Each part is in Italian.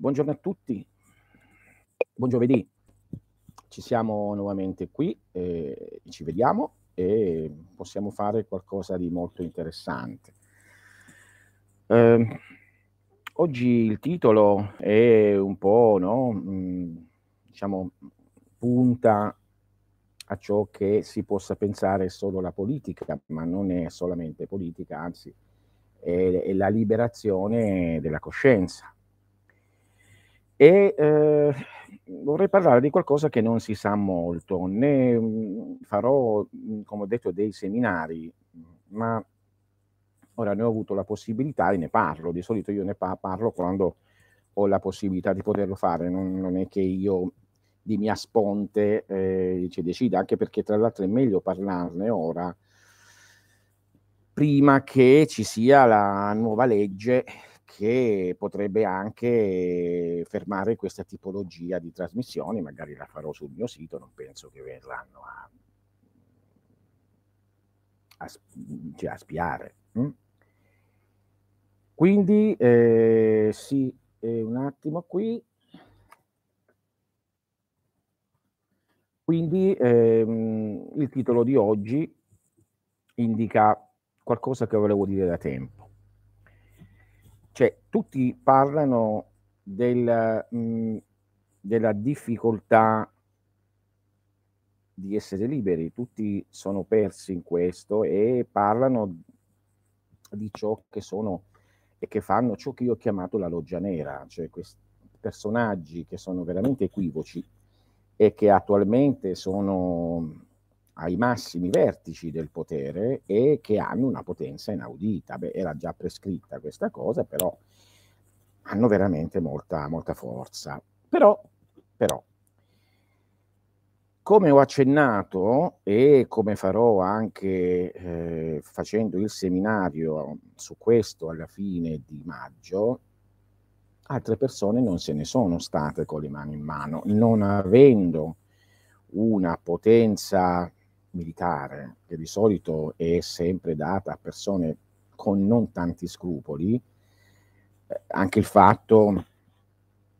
Buongiorno a tutti, buon. Ci siamo nuovamente qui, eh, ci vediamo e possiamo fare qualcosa di molto interessante. Eh, oggi il titolo è un po', no, mm, diciamo, punta a ciò che si possa pensare solo la politica, ma non è solamente politica, anzi è, è la liberazione della coscienza e eh, vorrei parlare di qualcosa che non si sa molto. Ne mm, farò, mm, come ho detto, dei seminari, ma ora ne ho avuto la possibilità e ne parlo. Di solito io ne parlo quando ho la possibilità di poterlo fare, non, non è che io di mia sponte eh, ci decida, anche perché tra l'altro è meglio parlarne ora prima che ci sia la nuova legge che potrebbe anche fermare questa tipologia di trasmissioni, magari la farò sul mio sito, non penso che verranno a, a, cioè a spiare. Hm? Quindi, eh, sì, eh, un attimo qui. Quindi ehm, il titolo di oggi indica qualcosa che volevo dire da tempo cioè, tutti parlano del, mh, mhmm, della difficoltà di essere liberi, tutti sono persi in questo e parlano di ciò che sono e che fanno ciò che io ho chiamato la loggia nera, cioè questi personaggi che sono veramente equivoci e che attualmente sono ai massimi vertici del potere e che hanno una potenza inaudita. Beh, era già prescritta questa cosa, però hanno veramente molta, molta forza. Però, però, come ho accennato e come farò anche eh, facendo il seminario su questo alla fine di maggio, altre persone non se ne sono state con le mani in mano, non avendo una potenza militare, che di solito è sempre data a persone con non tanti scrupoli, eh, anche il fatto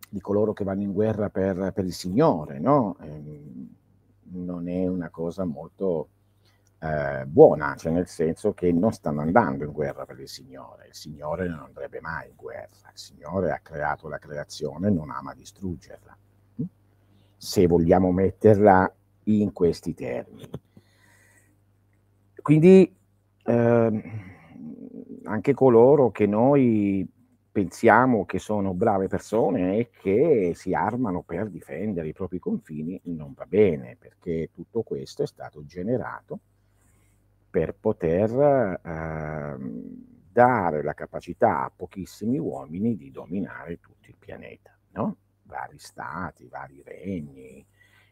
di coloro che vanno in guerra per, per il Signore, no? eh, non è una cosa molto eh, buona, cioè nel senso che non stanno andando in guerra per il Signore, il Signore non andrebbe mai in guerra, il Signore ha creato la creazione non ama distruggerla, se vogliamo metterla in questi termini. Quindi eh, anche coloro che noi pensiamo che sono brave persone e che si armano per difendere i propri confini non va bene, perché tutto questo è stato generato per poter eh, dare la capacità a pochissimi uomini di dominare tutto il pianeta, no? vari stati, vari regni,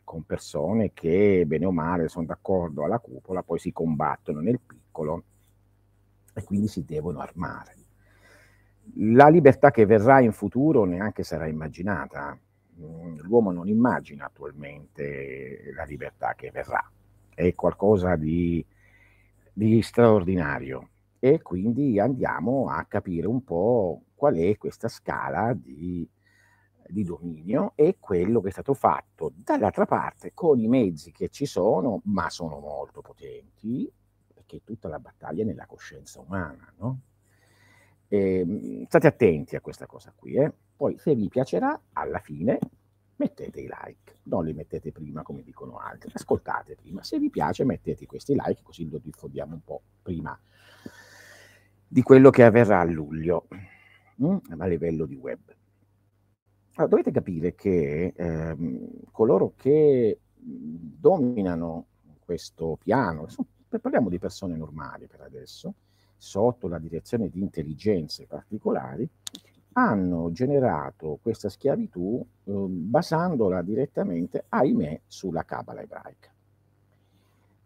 con persone che bene o male sono d'accordo alla cupola, poi si combattono nel piccolo e quindi si devono armare. La libertà che verrà in futuro neanche sarà immaginata. Mm, l'uomo non immagina attualmente la libertà che verrà, è qualcosa di, di straordinario e quindi andiamo a capire un po' qual è questa scala di di dominio è quello che è stato fatto dall'altra parte con i mezzi che ci sono, ma sono molto potenti, perché tutta la battaglia è nella coscienza umana. No? E, ehm, state attenti a questa cosa qui. Eh? Poi se vi piacerà, alla fine mettete i like, non li mettete prima come dicono altri, ascoltate prima. Se vi piace mettete questi like così lo diffondiamo un po' prima di quello che avverrà a luglio mm? a livello di web. Allora, dovete capire che ehm, coloro che dominano questo piano, parliamo di persone normali per adesso, sotto la direzione di intelligenze particolari, hanno generato questa schiavitù eh, basandola direttamente, ahimè, sulla cabala ebraica.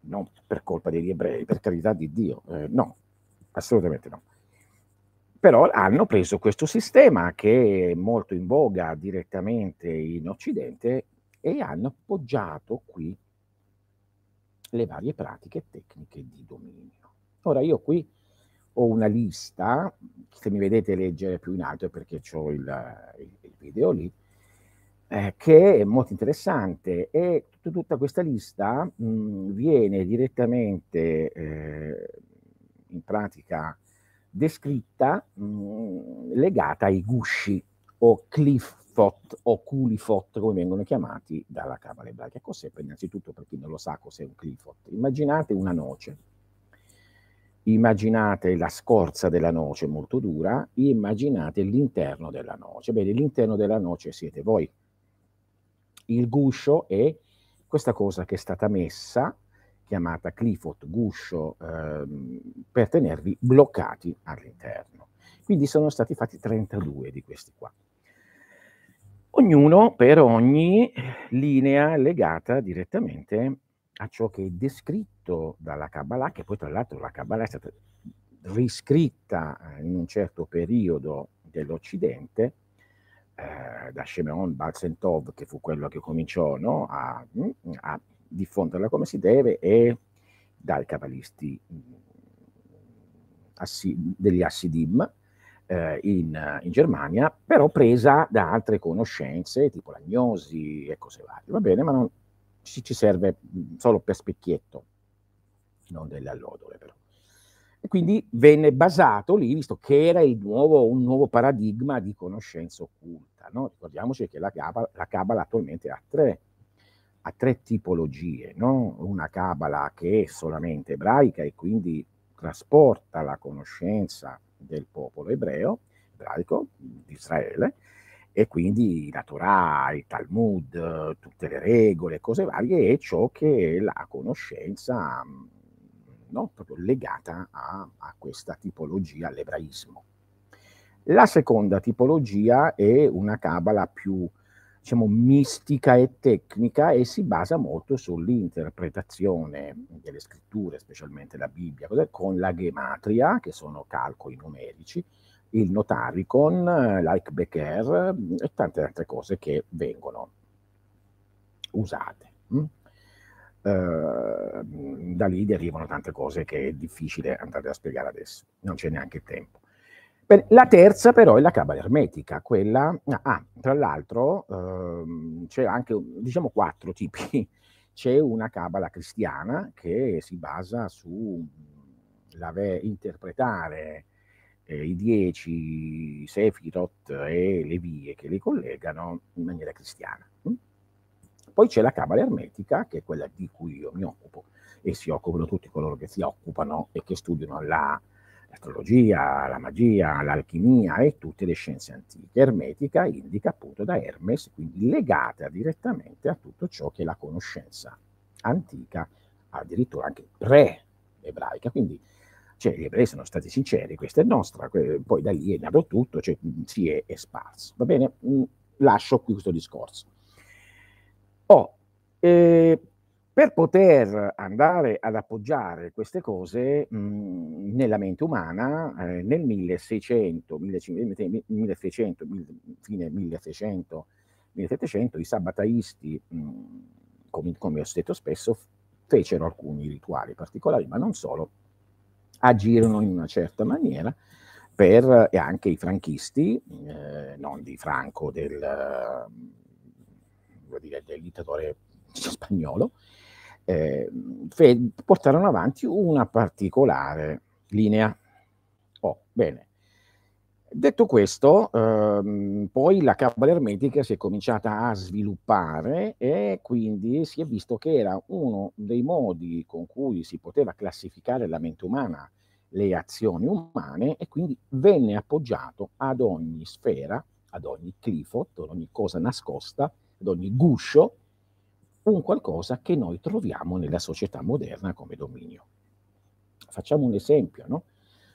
Non per colpa degli ebrei, per carità di Dio, eh, no, assolutamente no però hanno preso questo sistema che è molto in voga direttamente in Occidente e hanno appoggiato qui le varie pratiche tecniche di dominio. Ora io qui ho una lista, se mi vedete leggere più in alto è perché ho il, il, il video lì, eh, che è molto interessante e tutta questa lista mh, viene direttamente eh, in pratica descritta mh, legata ai gusci o cliffot o culifot come vengono chiamati dalla Cabala ebraica. Cos'è innanzitutto per chi non lo sa cos'è un cliffot? Immaginate una noce, immaginate la scorza della noce molto dura, immaginate l'interno della noce. Bene, l'interno della noce siete voi il guscio è questa cosa che è stata messa, chiamata Clifford guscio, ehm, per tenervi bloccati all'interno. Quindi sono stati fatti 32 di questi qua. Ognuno per ogni linea legata direttamente a ciò che è descritto dalla Kabbalah, che poi tra l'altro la Kabbalah è stata riscritta in un certo periodo dell'Occidente, eh, da Shemeon Balsentov, che fu quello che cominciò no, a, mm, a, diffonderla come si deve, e dai cabalisti mm, assi, degli Assidim eh, in, in, Germania, però presa da altre conoscenze, tipo la gnosi e cose varie. Va bene, ma non, ci, ci serve mm, solo per specchietto, non delle allodole però. E quindi venne basato lì, visto che era nuovo, un nuovo paradigma di conoscenza occulta. No? Ricordiamoci che la Cabala, la Cabala attualmente ha tre, ha tre tipologie, no? una Cabala che è solamente ebraica e quindi trasporta la conoscenza del popolo ebreo, ebraico, di Israele, e quindi la Torah, il Talmud, tutte le regole, cose varie, e ciò che è la conoscenza no? proprio legata a, a questa tipologia, all'ebraismo. La seconda tipologia è una cabala più diciamo, mistica e tecnica e si basa molto sull'interpretazione delle scritture, specialmente la Bibbia, con la gematria, che sono calcoli numerici, il notaricon, like Becker e tante altre cose che vengono usate. Mm? Ehm, da lì derivano tante cose che è difficile andare a spiegare adesso, non c'è neanche tempo. La terza però è la cabala ermetica, quella, ah, tra l'altro ehm, c'è anche, diciamo, quattro tipi. C'è una cabala cristiana che si basa su interpretare eh, i dieci Sefirot e le vie che li collegano in maniera cristiana. Hm? Poi c'è la cabala ermetica, che è quella di cui io mi occupo, e si occupano tutti coloro che si occupano e che studiano la, l'astrologia, la magia, l'alchimia e tutte le scienze antiche. Ermetica indica appunto da Hermes, quindi legata direttamente a tutto ciò che è la conoscenza antica, addirittura anche pre-ebraica. Quindi cioè, gli ebrei sono stati sinceri, questa è nostra, poi da lì è nato tutto, cioè, si è, sparso. Va bene? Mm, lascio qui questo discorso. Oh, eh, per poter andare ad appoggiare queste cose mh, mhmm, nella mente umana, eh, nel 1600, 1600, fine 1600, 1700, i sabbataisti, mh, mhmm, come, come, ho detto spesso, fecero alcuni rituali particolari, ma non solo, agirono in una certa maniera per, e anche i franchisti, eh, non di Franco del dire, del dittatore spagnolo, eh, portarono avanti una particolare linea. Oh, bene. Detto questo, ehm, poi la cabala ermetica si è cominciata a sviluppare e quindi si è visto che era uno dei modi con cui si poteva classificare la mente umana, le azioni umane e quindi venne appoggiato ad ogni sfera, ad ogni clifot, ad ogni cosa nascosta ad ogni guscio un qualcosa che noi troviamo nella società moderna come dominio. Facciamo un esempio, no?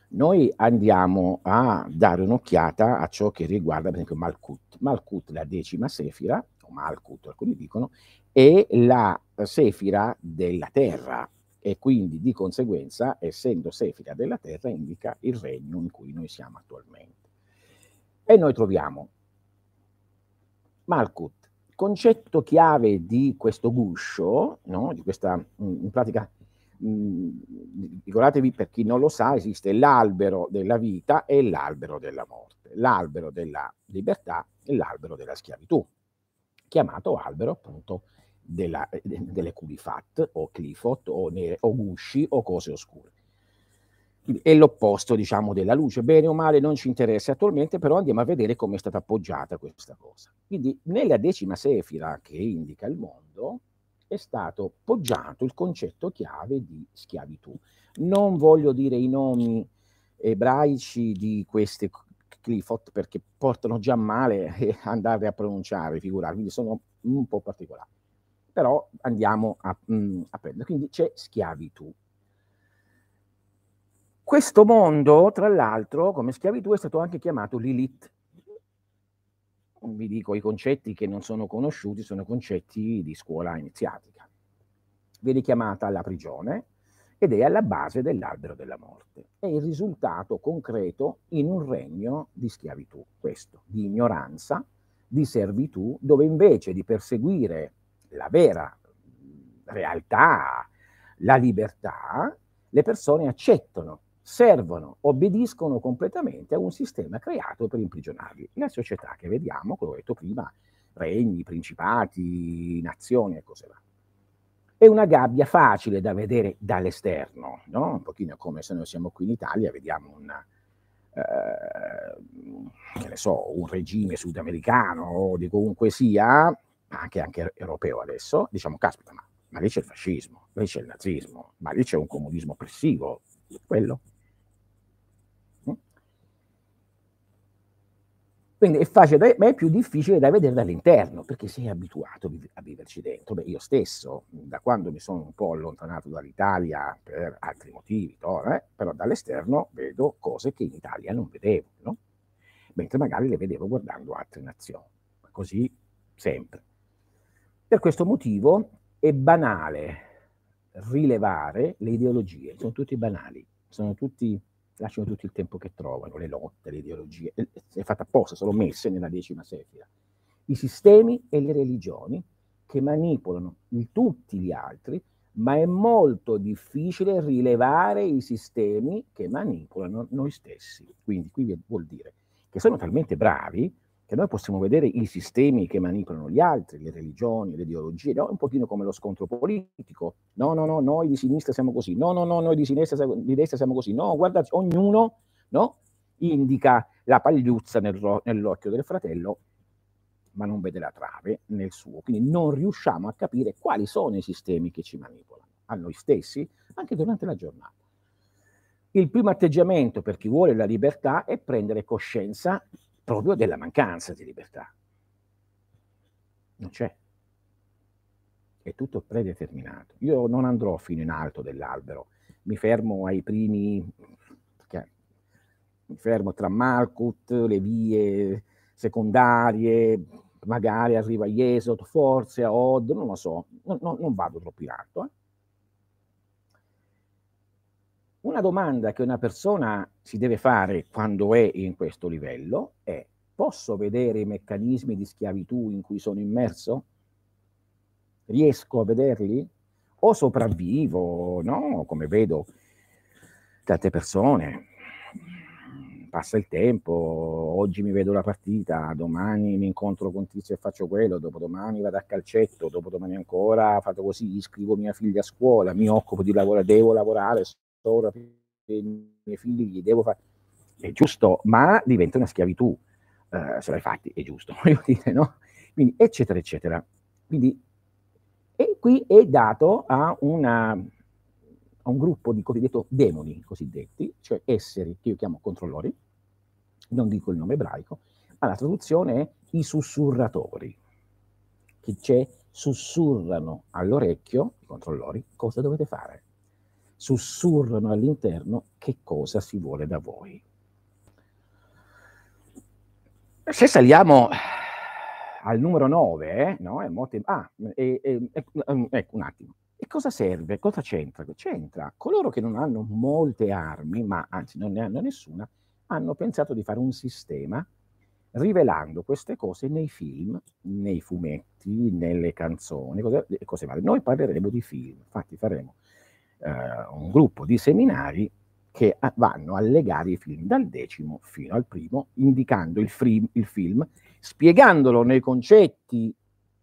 Noi andiamo a dare un'occhiata a ciò che riguarda, per esempio, Malkut. Malkut, la decima sefira, o Malkut, alcuni dicono, è la sefira della terra e quindi di conseguenza, essendo sefira della terra, indica il regno in cui noi siamo attualmente. E noi troviamo Malkut, concetto chiave di questo guscio, no? di questa, in pratica, ricordatevi per chi non lo sa, esiste l'albero della vita e l'albero della morte, l'albero della libertà e l'albero della schiavitù, chiamato albero appunto della, delle culifat o clifot o, nere, o gusci o cose oscure. È l'opposto, diciamo, della luce. Bene o male non ci interessa attualmente, però andiamo a vedere come è stata appoggiata questa cosa. Quindi nella decima sefira che indica il mondo, è stato poggiato il concetto chiave di schiavitù. Non voglio dire i nomi ebraici di queste clifot perché portano già male andare a pronunciare, figurarvi, sono un po' particolari. Però andiamo a, mm, a prendere. Quindi c'è schiavitù. Questo mondo, tra l'altro, come schiavitù è stato anche chiamato Lilith, vi dico i concetti che non sono conosciuti, sono concetti di scuola iniziatica. Viene chiamata la prigione ed è alla base dell'albero della morte. È il risultato concreto in un regno di schiavitù, questo, di ignoranza, di servitù, dove invece di perseguire la vera realtà, la libertà, le persone accettano servono, obbediscono completamente a un sistema creato per imprigionarli. La società che vediamo, come ho detto prima, regni, principati, nazioni e cose varie. È una gabbia facile da vedere dall'esterno, no? un pochino come se noi siamo qui in Italia, vediamo una, eh, so, un regime sudamericano o di comunque sia, anche, anche europeo adesso, diciamo, caspita, ma, ma lì c'è il fascismo, lì c'è il nazismo, ma lì c'è un comunismo oppressivo, quello Quindi è facile, ma è più difficile da vedere dall'interno, perché sei abituato a viverci dentro. Beh, io stesso, da quando mi sono un po' allontanato dall'Italia per altri motivi, eh, però dall'esterno vedo cose che in Italia non vedevo, no? mentre magari le vedevo guardando altre nazioni. Così sempre. Per questo motivo è banale rilevare le ideologie, sono tutti banali, sono tutti lasciano tutto il tempo che trovano, le lotte, le ideologie, è fatta apposta, sono messe nella decima sefira. I sistemi e le religioni che manipolano tutti gli altri, ma è molto difficile rilevare i sistemi che manipolano noi stessi. Quindi qui vuol dire che sono talmente bravi che noi possiamo vedere i sistemi che manipolano gli altri, le religioni, le ideologie, no? un pochino come lo scontro politico. No, no, no, noi di sinistra siamo così. No, no, no, noi di, sinistra, di destra siamo così. No, guarda, ognuno no? indica la pagliuzza nel, nell'occhio del fratello, ma non vede la trave nel suo. Quindi non riusciamo a capire quali sono i sistemi che ci manipolano, a noi stessi, anche durante la giornata. Il primo atteggiamento per chi vuole la libertà è prendere coscienza proprio della mancanza di libertà. Non c'è. È tutto predeterminato. Io non andrò fino in alto dell'albero, mi fermo ai primi, mi fermo tra Malkut, le vie secondarie, magari arriva a Yesod, forse a Od, non lo so, non, non, non vado troppo in alto. Eh. Una domanda che una persona si deve fare quando è in questo livello è posso vedere i meccanismi di schiavitù in cui sono immerso? Riesco a vederli? O sopravvivo, no? Come vedo tante persone, passa il tempo, oggi mi vedo la partita, domani mi incontro con tizio e faccio quello, dopodomani vado a calcetto, dopodomani ancora faccio così, iscrivo mia figlia a scuola, mi occupo di lavorare, devo lavorare, ora per i miei figli, devo fare... È giusto, ma diventa una schiavitù. Uh, se l'hai fatti, è giusto, dire, no? Quindi, eccetera, eccetera. Quindi, e qui è dato a, una, a un gruppo di cosiddetto demoni cosiddetti, cioè esseri che io chiamo controllori, non dico il nome ebraico, ma la traduzione è i sussurratori, che c'è, sussurrano all'orecchio, i controllori, cosa dovete fare sussurrano all'interno che cosa si vuole da voi. Se saliamo al numero 9, eh, no? È molto... Ah, e, e, ecco un attimo. E cosa serve? Cosa c'entra? C'entra coloro che non hanno molte armi, ma anzi non ne hanno nessuna, hanno pensato di fare un sistema rivelando queste cose nei film, nei fumetti, nelle canzoni, cose, cose varie. Noi parleremo di film, infatti faremo un gruppo di seminari che vanno a legare i film dal decimo fino al primo, indicando il, free, il film, spiegandolo nei concetti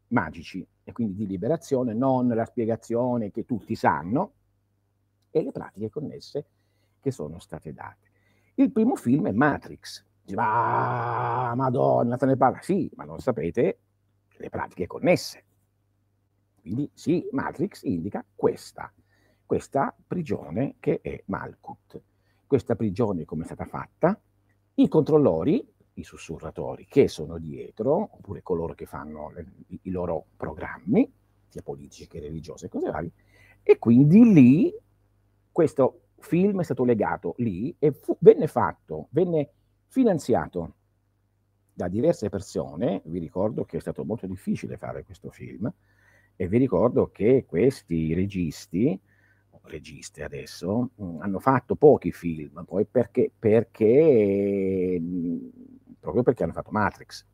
magici e quindi di liberazione, non la spiegazione che tutti sanno, e le pratiche connesse che sono state date. Il primo film è Matrix. Dice, ma madonna, te ne parla? Sì, ma non sapete le pratiche connesse. Quindi sì, Matrix indica questa, questa prigione che è Malkut. Questa prigione come è stata fatta? I controllori, i sussurratori che sono dietro, oppure coloro che fanno le, i loro programmi, sia politici che religiosi e cose varie, e quindi lì questo film è stato legato lì e fu, venne fatto, venne finanziato da diverse persone, vi ricordo che è stato molto difficile fare questo film, e vi ricordo che questi registi, registe adesso, mh, hanno fatto pochi film, poi perché, perché mh, proprio perché hanno fatto Matrix.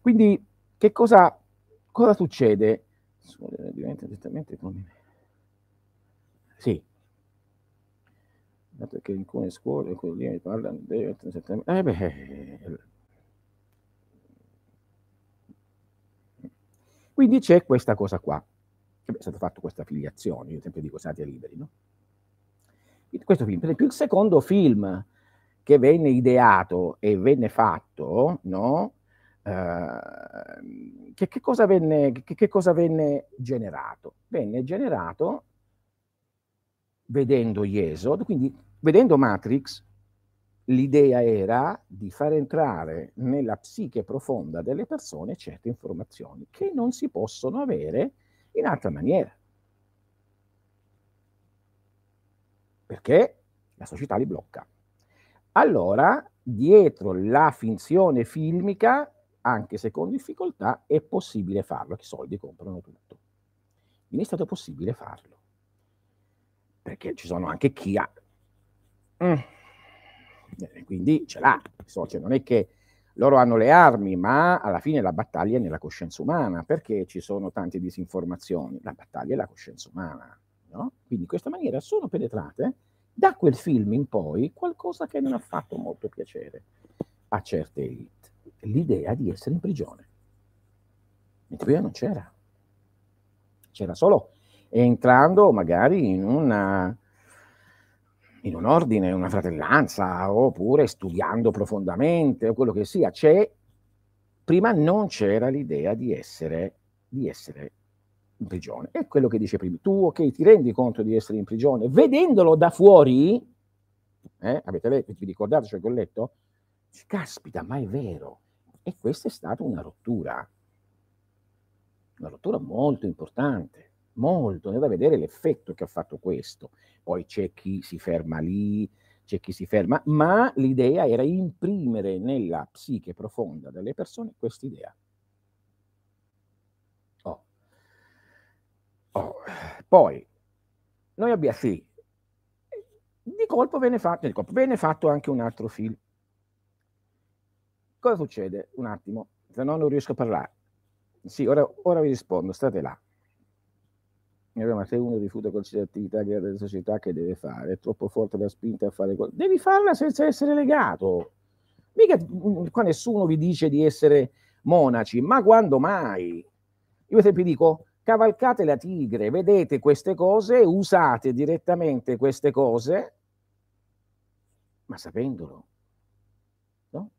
Quindi che cosa, cosa succede? Diventa direttamente Sì. Dato in alcune scuole quelli parlano del settembre. Eh beh, Quindi c'è questa cosa qua. Stata fatta questa filiazione, io sempre dico Satya Liberi, no? Questo film, per esempio, il secondo film che venne ideato e venne fatto, no? Uh, che, che, cosa venne, che, che, cosa venne, generato? Venne generato vedendo Yesod, quindi vedendo Matrix, l'idea era di far entrare nella psiche profonda delle persone certe informazioni che non si possono avere in altra maniera. Perché la società li blocca. Allora, dietro la finzione filmica, anche se con difficoltà, è possibile farlo, che i soldi comprano tutto. Quindi è stato possibile farlo. Perché ci sono anche chi ha... Mm quindi ce l'ha, cioè non è che loro hanno le armi, ma alla fine la battaglia è nella coscienza umana, perché ci sono tante disinformazioni? La battaglia è la coscienza umana, no? Quindi in questa maniera sono penetrate da quel film in poi qualcosa che non ha fatto molto piacere a certe elite, l'idea di essere in prigione. Mentre prima non c'era. C'era solo entrando magari in una in un ordine, una fratellanza, oppure studiando profondamente, o quello che sia. C'è, prima non c'era l'idea di essere, di essere in prigione. È quello che dice prima. Tu, ok, ti rendi conto di essere in prigione, vedendolo da fuori, eh, avete letto, vi ricordate ciò che ho letto? Caspita, ma è vero. E questa è stata una rottura, una rottura molto importante molto, è da vedere l'effetto che ha fatto questo. Poi c'è chi si ferma lì, c'è chi si ferma, ma l'idea era imprimere nella psiche profonda delle persone quest'idea. Oh. Oh. Poi, noi abbiamo, sì, di colpo venne fatto, di colpo venne fatto anche un altro film. Cosa succede? Un attimo, se no non riesco a parlare. Sì, ora, ora vi rispondo, state là ma se uno rifiuta qualsiasi attività della società che deve fare, è troppo forte la spinta a fare cose, devi farla senza essere legato. Mica mm, qua nessuno vi dice di essere monaci, ma quando mai? Io per esempio dico, cavalcate la tigre, vedete queste cose, usate direttamente queste cose, ma sapendolo. No?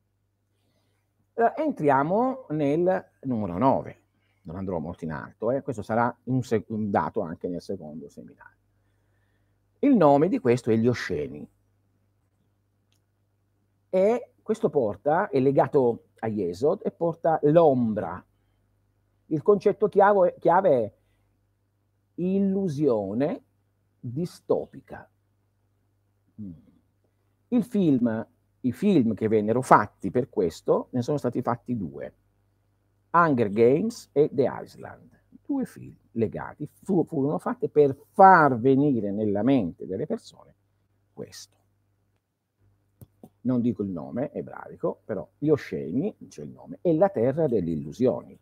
Entriamo nel numero 9 non andrò molto in alto, eh? questo sarà un, sec- dato anche nel secondo seminario. Il nome di questo è gli osceni. E questo porta, è legato a Yesod e porta l'ombra. Il concetto chiave, chiave è illusione distopica. Il film, I film che vennero fatti per questo, ne sono stati fatti due Hunger Games e The Island, due film legati, fu, furono fatte per far venire nella mente delle persone questo. Non dico il nome ebraico, però gli Osceni, c'è il nome, è la terra delle illusioni.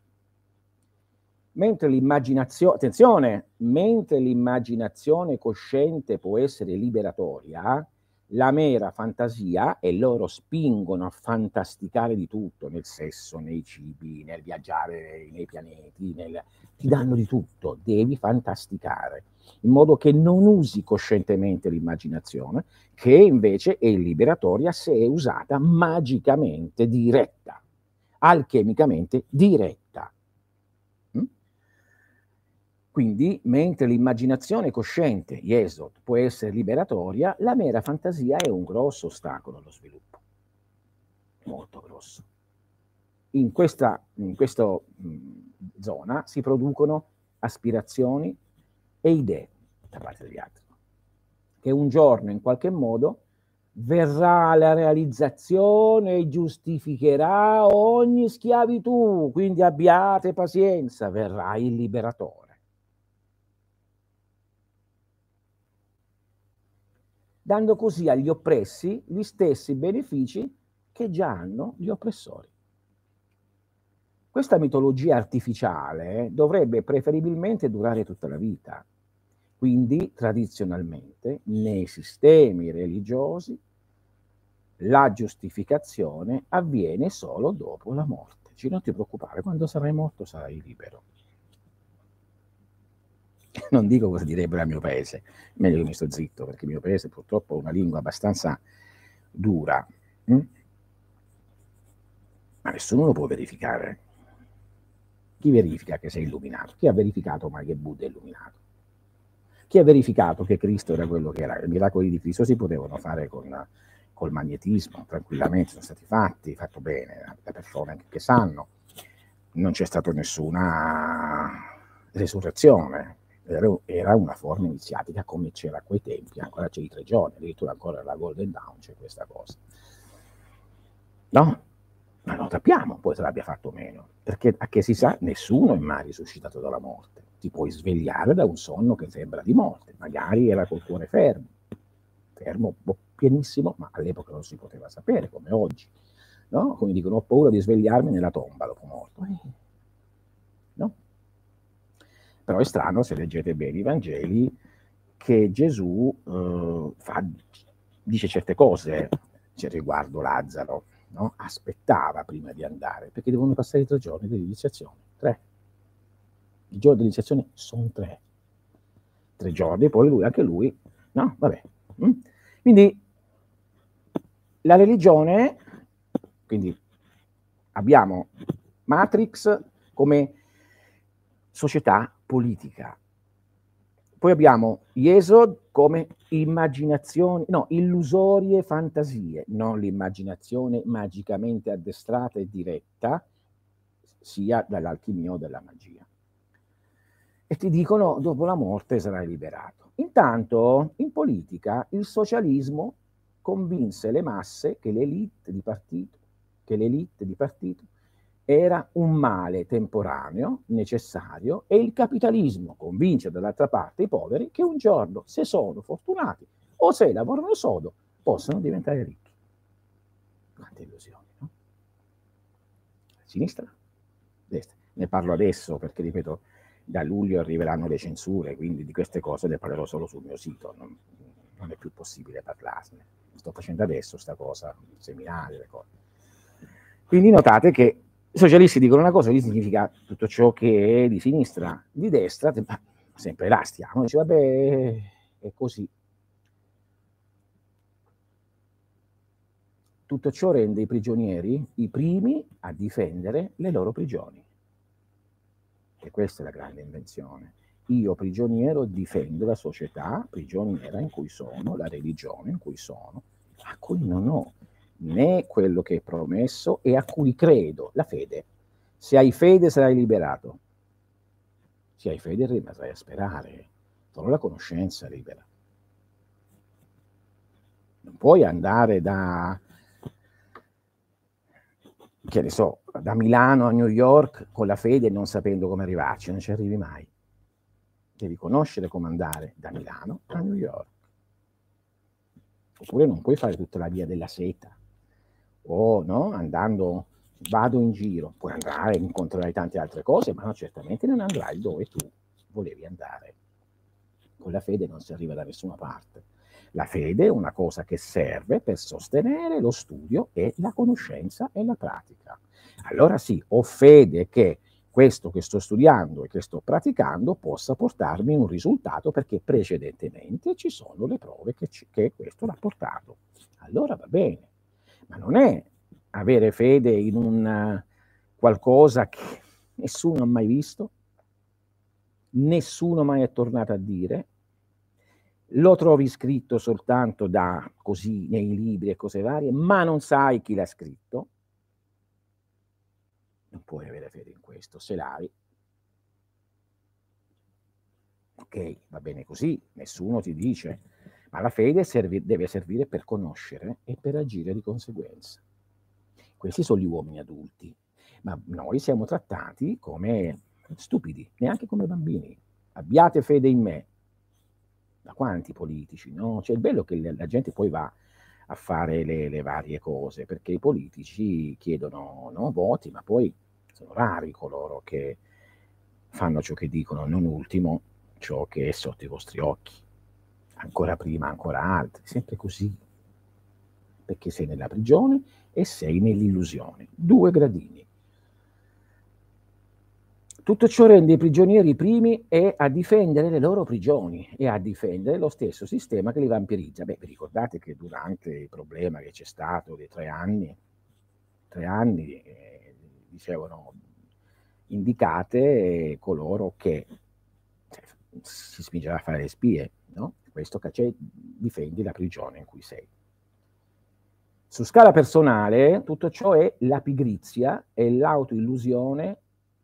Mentre l'immaginazione, attenzione, mentre l'immaginazione cosciente può essere liberatoria, la mera fantasia e loro spingono a fantasticare di tutto, nel sesso, nei cibi, nel viaggiare nei pianeti, nel... ti danno di tutto, devi fantasticare, in modo che non usi coscientemente l'immaginazione, che invece è liberatoria se è usata magicamente diretta, alchemicamente diretta. Quindi, mentre l'immaginazione cosciente, Yesod, può essere liberatoria, la mera fantasia è un grosso ostacolo allo sviluppo. Molto grosso. In questa, in questa mh, zona si producono aspirazioni e idee da parte degli altri, che un giorno in qualche modo verrà la realizzazione e giustificherà ogni schiavitù, quindi abbiate pazienza, verrà il liberatore. Dando così agli oppressi gli stessi benefici che già hanno gli oppressori. Questa mitologia artificiale dovrebbe preferibilmente durare tutta la vita. Quindi, tradizionalmente, nei sistemi religiosi, la giustificazione avviene solo dopo la morte. Cioè, non ti preoccupare, quando sarai morto sarai libero non dico cosa direbbero al mio paese, meglio che mi sto zitto, perché il mio paese purtroppo ha una lingua abbastanza dura, hm? ma nessuno lo può verificare. Chi verifica che sei illuminato? Chi ha verificato mai che Buddha è illuminato? Chi ha verificato che Cristo era quello che era? I miracoli di Cristo si potevano fare con, col magnetismo, tranquillamente, sono stati fatti, fatto bene, da persone che sanno. Non c'è stata nessuna resurrezione, era una forma iniziatica come c'era a quei tempi, ancora c'è i tre giorni, addirittura ancora la Golden Dawn c'è questa cosa. No? Ma lo sappiamo, poi se l'abbia fatto meno, perché a che si sa, nessuno è mai risuscitato dalla morte. Ti puoi svegliare da un sonno che sembra di morte, magari era col cuore fermo, fermo boh, pienissimo, ma all'epoca non si poteva sapere, come oggi. No? Come dicono, ho paura di svegliarmi nella tomba dopo morto. Eh, però è strano, se leggete bene i Vangeli, che Gesù eh, fa, dice certe cose cioè, riguardo Lazzaro, no? aspettava prima di andare, perché devono passare tre giorni dell'iniziazione, tre. I giorni dell'iniziazione sono tre. Tre giorni, poi lui, anche lui, no? Vabbè. Mm? Quindi la religione, quindi abbiamo Matrix come società politica. Poi abbiamo Yesod come immaginazioni, no, illusorie fantasie, non l'immaginazione magicamente addestrata e diretta, sia dall'alchimia o dalla magia. E ti dicono dopo la morte sarai liberato. Intanto in politica il socialismo convinse le masse che l'elite di partito, che l'elite di partito era un male temporaneo, necessario, e il capitalismo convince dall'altra parte i poveri che un giorno, se sono fortunati o se lavorano sodo, possono diventare ricchi. Quante illusioni, no? Sinistra? Destra. Ne parlo adesso perché, ripeto, da luglio arriveranno le censure, quindi di queste cose ne parlerò solo sul mio sito, non, non è più possibile parlarne. Sto facendo adesso sta cosa, seminari, le cose. Quindi notate che i socialisti dicono una cosa, che significa tutto ciò che è di sinistra, di destra, sempre là stiamo. Dice, vabbè, è così. Tutto ciò rende i prigionieri i primi a difendere le loro prigioni. E questa è la grande invenzione. Io prigioniero difendo la società prigioniera in cui sono, la religione in cui sono, a cui non ho né quello che è promesso e a cui credo, la fede. Se hai fede sarai liberato. Se hai fede rimarrai a sperare. Solo la conoscenza libera. Non puoi andare da, che ne so, da Milano a New York con la fede e non sapendo come arrivarci, non ci arrivi mai. Devi conoscere come andare da Milano a New York. Oppure non puoi fare tutta la via della seta o no, andando vado in giro, puoi andare, incontrerai tante altre cose, ma certamente non andrai dove tu volevi andare. Con la fede non si arriva da nessuna parte. La fede è una cosa che serve per sostenere lo studio e la conoscenza e la pratica. Allora sì, ho fede che questo che sto studiando e che sto praticando possa portarmi un risultato perché precedentemente ci sono le prove che, ci, che questo l'ha portato. Allora va bene, ma non è avere fede in un qualcosa che nessuno ha mai visto, nessuno mai è tornato a dire, lo trovi scritto soltanto da così nei libri e cose varie, ma non sai chi l'ha scritto, non puoi avere fede in questo, se l'hai. Ok, va bene così, nessuno ti dice, ma la fede servi, deve servire per conoscere e per agire di conseguenza. Questi sono gli uomini adulti, ma noi siamo trattati come stupidi, neanche come bambini. Abbiate fede in me. Da quanti politici, no? Cioè, il bello è che la gente poi va a fare le, le varie cose, perché i politici chiedono no, voti, ma poi sono rari coloro che fanno ciò che dicono, non ultimo ciò che è sotto i vostri occhi. Ancora prima, ancora altri, sempre così. Perché sei nella prigione e sei nell'illusione. Due gradini. Tutto ciò rende i prigionieri i primi e a difendere le loro prigioni e a difendere lo stesso sistema che li vampirizza. Beh, vi ricordate che durante il problema che c'è stato dei tre anni, tre anni eh, dicevano indicate coloro che cioè, si spingeva a fare le spie, no? Questo c'è, difendi la prigione in cui sei. Su scala personale, tutto ciò è la pigrizia e l'autoillusione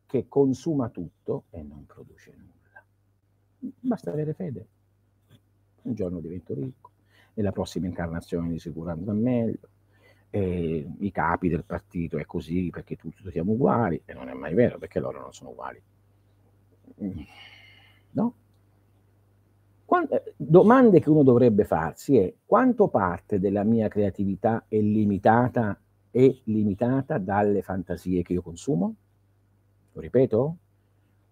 che consuma tutto e non produce nulla. Basta avere fede. Un giorno divento ricco, nella prossima incarnazione di sicuro andrà meglio, i capi del partito è così perché tutti siamo uguali, e non è mai vero perché loro non sono uguali. No? Quando, domande che uno dovrebbe farsi è quanto parte della mia creatività è limitata, è limitata dalle fantasie che io consumo? Lo ripeto?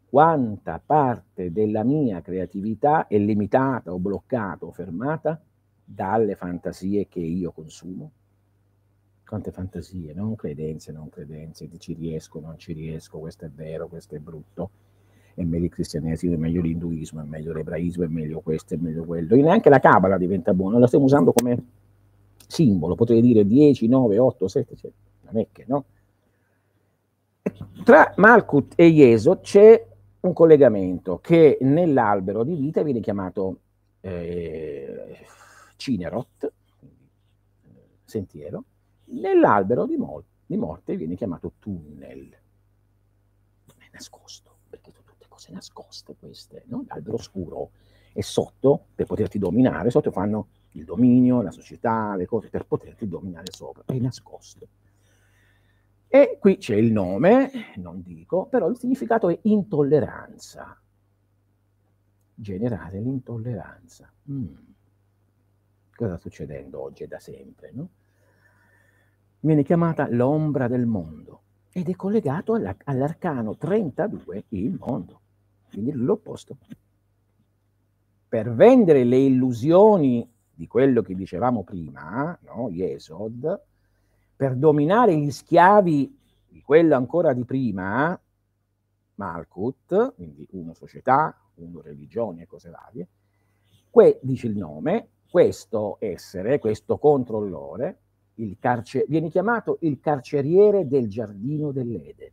Quanta parte della mia creatività è limitata o bloccata o fermata dalle fantasie che io consumo? Quante fantasie, non credenze, non credenze, ci riesco, non ci riesco, questo è vero, questo è brutto è meglio il cristianesimo, è meglio l'induismo, è meglio l'ebraismo, è meglio questo, è meglio quello. E neanche la cabala diventa buona, la stiamo usando come simbolo, potrei dire 10, 9, 8, 7, eccetera. Non è che, no? Tra Malkut e Jeso c'è un collegamento che nell'albero di vita viene chiamato eh, Cinerot, sentiero, nell'albero di, mo- di morte viene chiamato tunnel, è nascosto cose nascoste queste, no? L'albero oscuro e sotto, per poterti dominare, sotto fanno il dominio, la società, le cose, per poterti dominare sopra, è nascosto. E qui c'è il nome, non dico, però il significato è intolleranza. Generare l'intolleranza. Mm. Cosa sta succedendo oggi e da sempre, no? Viene chiamata l'ombra del mondo ed è collegato all'arcano 32, il mondo quindi l'opposto. Per vendere le illusioni di quello che dicevamo prima, no? Yesod, per dominare gli schiavi di quello ancora di prima, Malkut, quindi uno società, uno religione e cose varie, que, dice il nome, questo essere, questo controllore, carcer- viene chiamato il carceriere del giardino dell'Eden.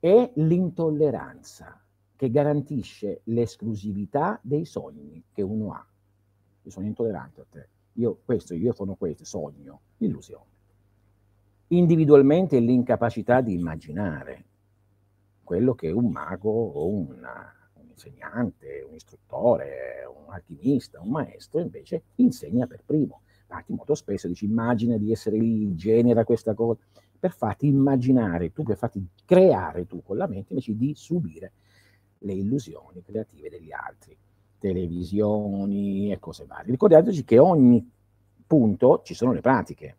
È l'intolleranza che garantisce l'esclusività dei sogni che uno ha. Io sono intollerante a te, io questo, io sono questo, sogno, illusione. Individualmente l'incapacità di immaginare quello che un mago o una, un insegnante, un istruttore, un alchimista, un maestro invece insegna per primo. Infatti molto spesso dici immagina di essere lì, genera questa cosa per farti immaginare tu, per farti creare tu con la mente, invece di subire le illusioni creative degli altri, televisioni e cose varie. Ricordatevi che ogni punto ci sono le pratiche.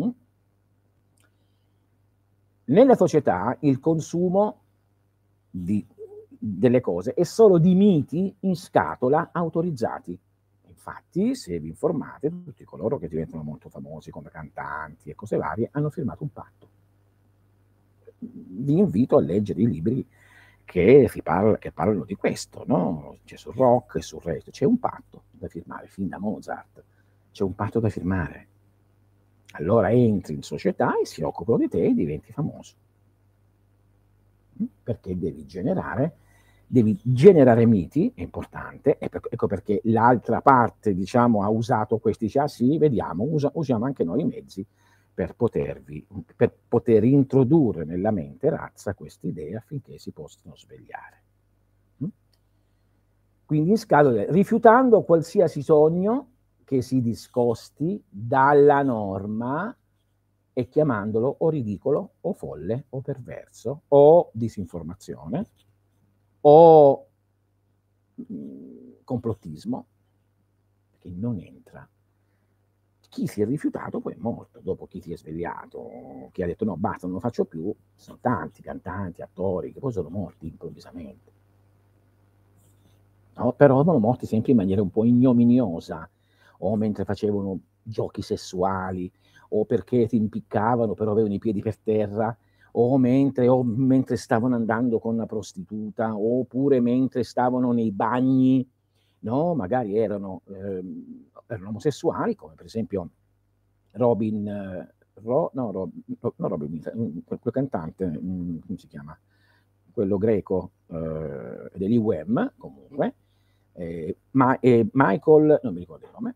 Mm? Nella società il consumo di, delle cose è solo di miti in scatola autorizzati. Infatti, se vi informate, tutti coloro che diventano molto famosi come cantanti e cose varie hanno firmato un patto. Vi invito a leggere i libri che, parla, che parlano di questo, no? C'è sul rock e sul resto, c'è un patto da firmare, fin da Mozart, c'è un patto da firmare allora entri in società e si occupano di te e diventi famoso. Mm? Perché devi generare, devi generare miti, è importante, ecco perché l'altra parte, diciamo, ha usato questi, dice, ah sì, vediamo, usa, usiamo anche noi i mezzi per, potervi, per poter introdurre nella mente razza queste idee affinché si possano svegliare. Mm? Quindi in scatola, rifiutando qualsiasi sogno che si discosti dalla norma e chiamandolo o ridicolo o folle o perverso o disinformazione o mm, complottismo, che non entra. Chi si è rifiutato poi è morto, dopo chi si è svegliato, chi ha detto no basta, non lo faccio più, sono tanti cantanti, attori che poi sono morti improvvisamente. No, però sono morti sempre in maniera un po' ignominiosa, o mentre facevano giochi sessuali, o perché ti impiccavano però avevano i piedi per terra, o mentre, o mentre stavano andando con una prostituta, oppure mentre stavano nei bagni, no? magari erano, eh, erano omosessuali, come per esempio Robin, eh, Ro, no, Rob, no, Robin, quel, quel cantante, mh, mm, come si chiama? Quello greco eh, dell'IWM, comunque, eh, ma, Michael, non mi ricordo il nome,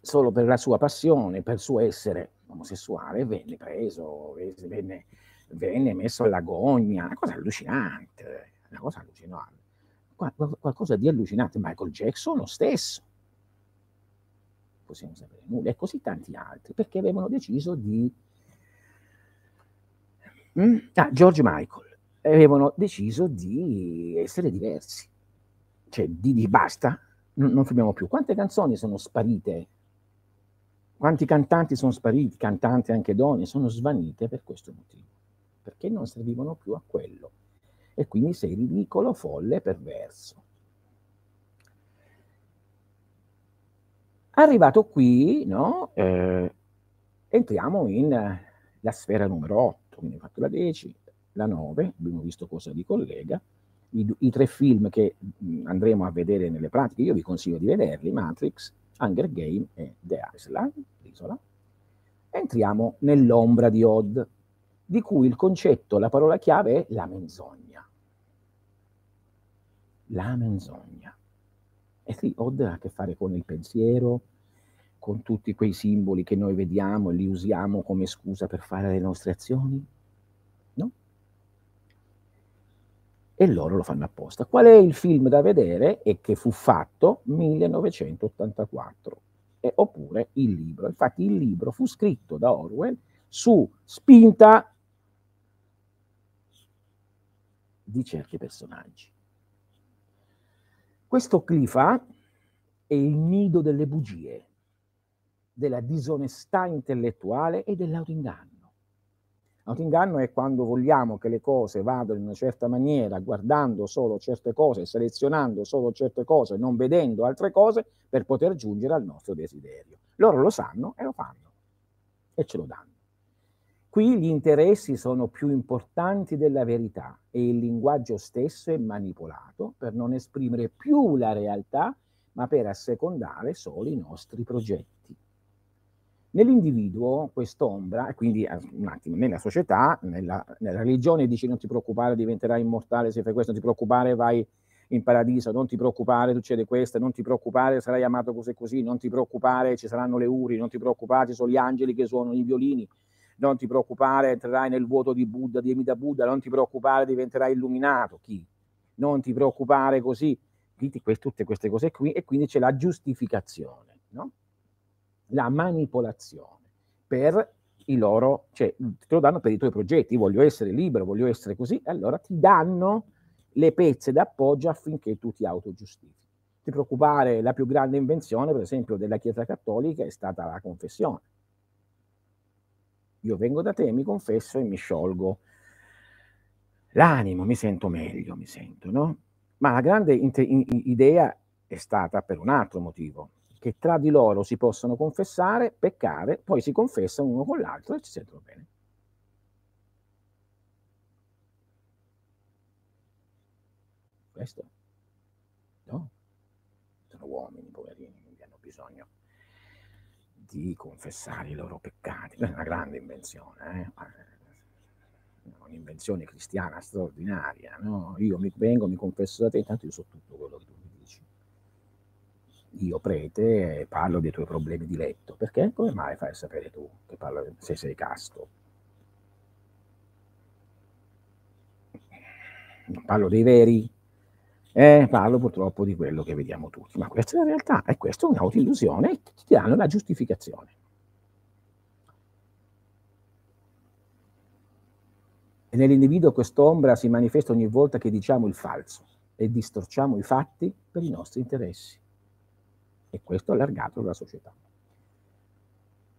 solo per la sua passione, per il suo essere omosessuale, venne preso, venne, venne messo all'agonia, una cosa allucinante, una cosa allucinante, qualcosa di allucinante. Michael Jackson lo stesso, possiamo sapere nulla, e così tanti altri, perché avevano deciso di... Mm? Ah, George Michael, avevano deciso di essere diversi, cioè di, di basta, non, non filmiamo più. Quante canzoni sono sparite quanti cantanti sono spariti, cantanti anche donne, sono svanite per questo motivo, perché non servivano più a quello. E quindi sei ridicolo, folle, perverso. Arrivato qui, no, eh, entriamo nella eh, sfera numero 8, quindi ho fatto la 10, la 9, abbiamo visto cosa vi collega, i, i tre film che mh, andremo a vedere nelle pratiche, io vi consiglio di vederli, Matrix, Hunger Game e The Island, l'isola, entriamo nell'ombra di Odd, di cui il concetto, la parola chiave è la menzogna. La menzogna. E sì, Odd ha a che fare con il pensiero, con tutti quei simboli che noi vediamo e li usiamo come scusa per fare le nostre azioni, e loro lo fanno apposta. Qual è il film da vedere e che fu fatto? 1984, e, oppure il libro. Infatti il libro fu scritto da Orwell su spinta di certi personaggi. Questo Clifa è il nido delle bugie, della disonestà intellettuale e dell'autoinganno. Autoinganno è quando vogliamo che le cose vadano in una certa maniera, guardando solo certe cose, selezionando solo certe cose, non vedendo altre cose, per poter giungere al nostro desiderio. Loro lo sanno e lo fanno e ce lo danno. Qui gli interessi sono più importanti della verità e il linguaggio stesso è manipolato per non esprimere più la realtà, ma per assecondare solo i nostri progetti. Nell'individuo quest'ombra, e quindi eh, un attimo, nella società, nella, nella, religione dici non ti preoccupare, diventerai immortale, se fai questo non ti preoccupare, vai in paradiso, non ti preoccupare, succede questo, non ti preoccupare, sarai amato così e così, non ti preoccupare, ci saranno le uri, non ti preoccupare, ci sono gli angeli che suonano i violini, non ti preoccupare, entrerai nel vuoto di Buddha, di Amida Buddha, non ti preoccupare, diventerai illuminato, chi? Non ti preoccupare così, tutte queste cose qui, e quindi c'è la giustificazione, no? La manipolazione per i loro, cioè te lo danno per i tuoi progetti, voglio essere libero, voglio essere così, allora ti danno le pezze d'appoggio affinché tu ti autogiustifichi. ti preoccupare, la più grande invenzione, per esempio, della Chiesa Cattolica è stata la confessione. Io vengo da te, mi confesso e mi sciolgo l'animo, mi sento meglio, mi sento, no? Ma la grande idea è stata per un altro motivo, che tra di loro si possono confessare, peccare, poi si confessano uno con l'altro e si sentono bene. Questo? No? Sono uomini, poverini, quindi hanno bisogno di confessare i loro peccati. È una grande invenzione, eh? un'invenzione cristiana straordinaria. No? Io mi vengo, mi confesso da te, intanto io so tutto quello che tu mi. Io, prete, parlo dei tuoi problemi di letto. Perché? Come mai fai a sapere tu che parlo, se sei casto? Parlo dei veri, eh, parlo purtroppo di quello che vediamo tutti, ma questa è la realtà e questa è un'autoillusione e ti danno la giustificazione. E nell'individuo quest'ombra si manifesta ogni volta che diciamo il falso e distorciamo i fatti per i nostri interessi. E questo allargato alla società.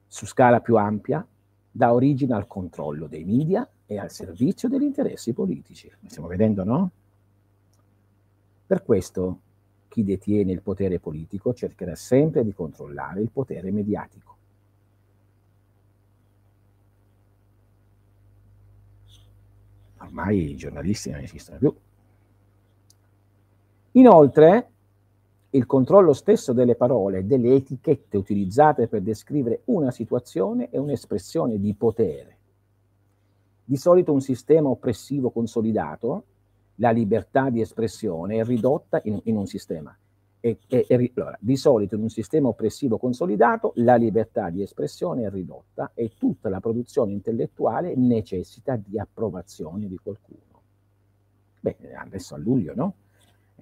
Su scala più ampia, dà origine al controllo dei media e al servizio degli interessi politici. Stiamo vedendo, no? Per questo chi detiene il potere politico cercherà sempre di controllare il potere mediatico. ormai i giornalisti non esistono più. Inoltre, il controllo stesso delle parole e delle etichette utilizzate per descrivere una situazione è un'espressione di potere. Di solito un sistema oppressivo consolidato, la libertà di espressione è ridotta in, in un sistema è, è, è, allora, di solito in un sistema oppressivo consolidato la libertà di espressione è ridotta e tutta la produzione intellettuale necessita di approvazione di qualcuno. Beh, adesso a luglio, no?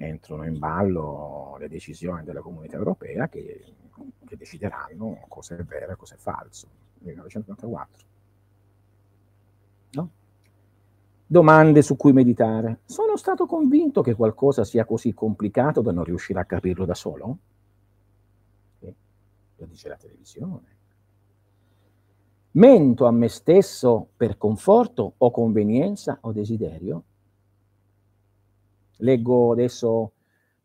Entrano in ballo le decisioni della comunità europea che, che decideranno cosa è vero e cosa è falso. 1994. No? Domande su cui meditare. Sono stato convinto che qualcosa sia così complicato da non riuscire a capirlo da solo? Eh, lo dice la televisione. Mento a me stesso per conforto o convenienza o desiderio? Leggo adesso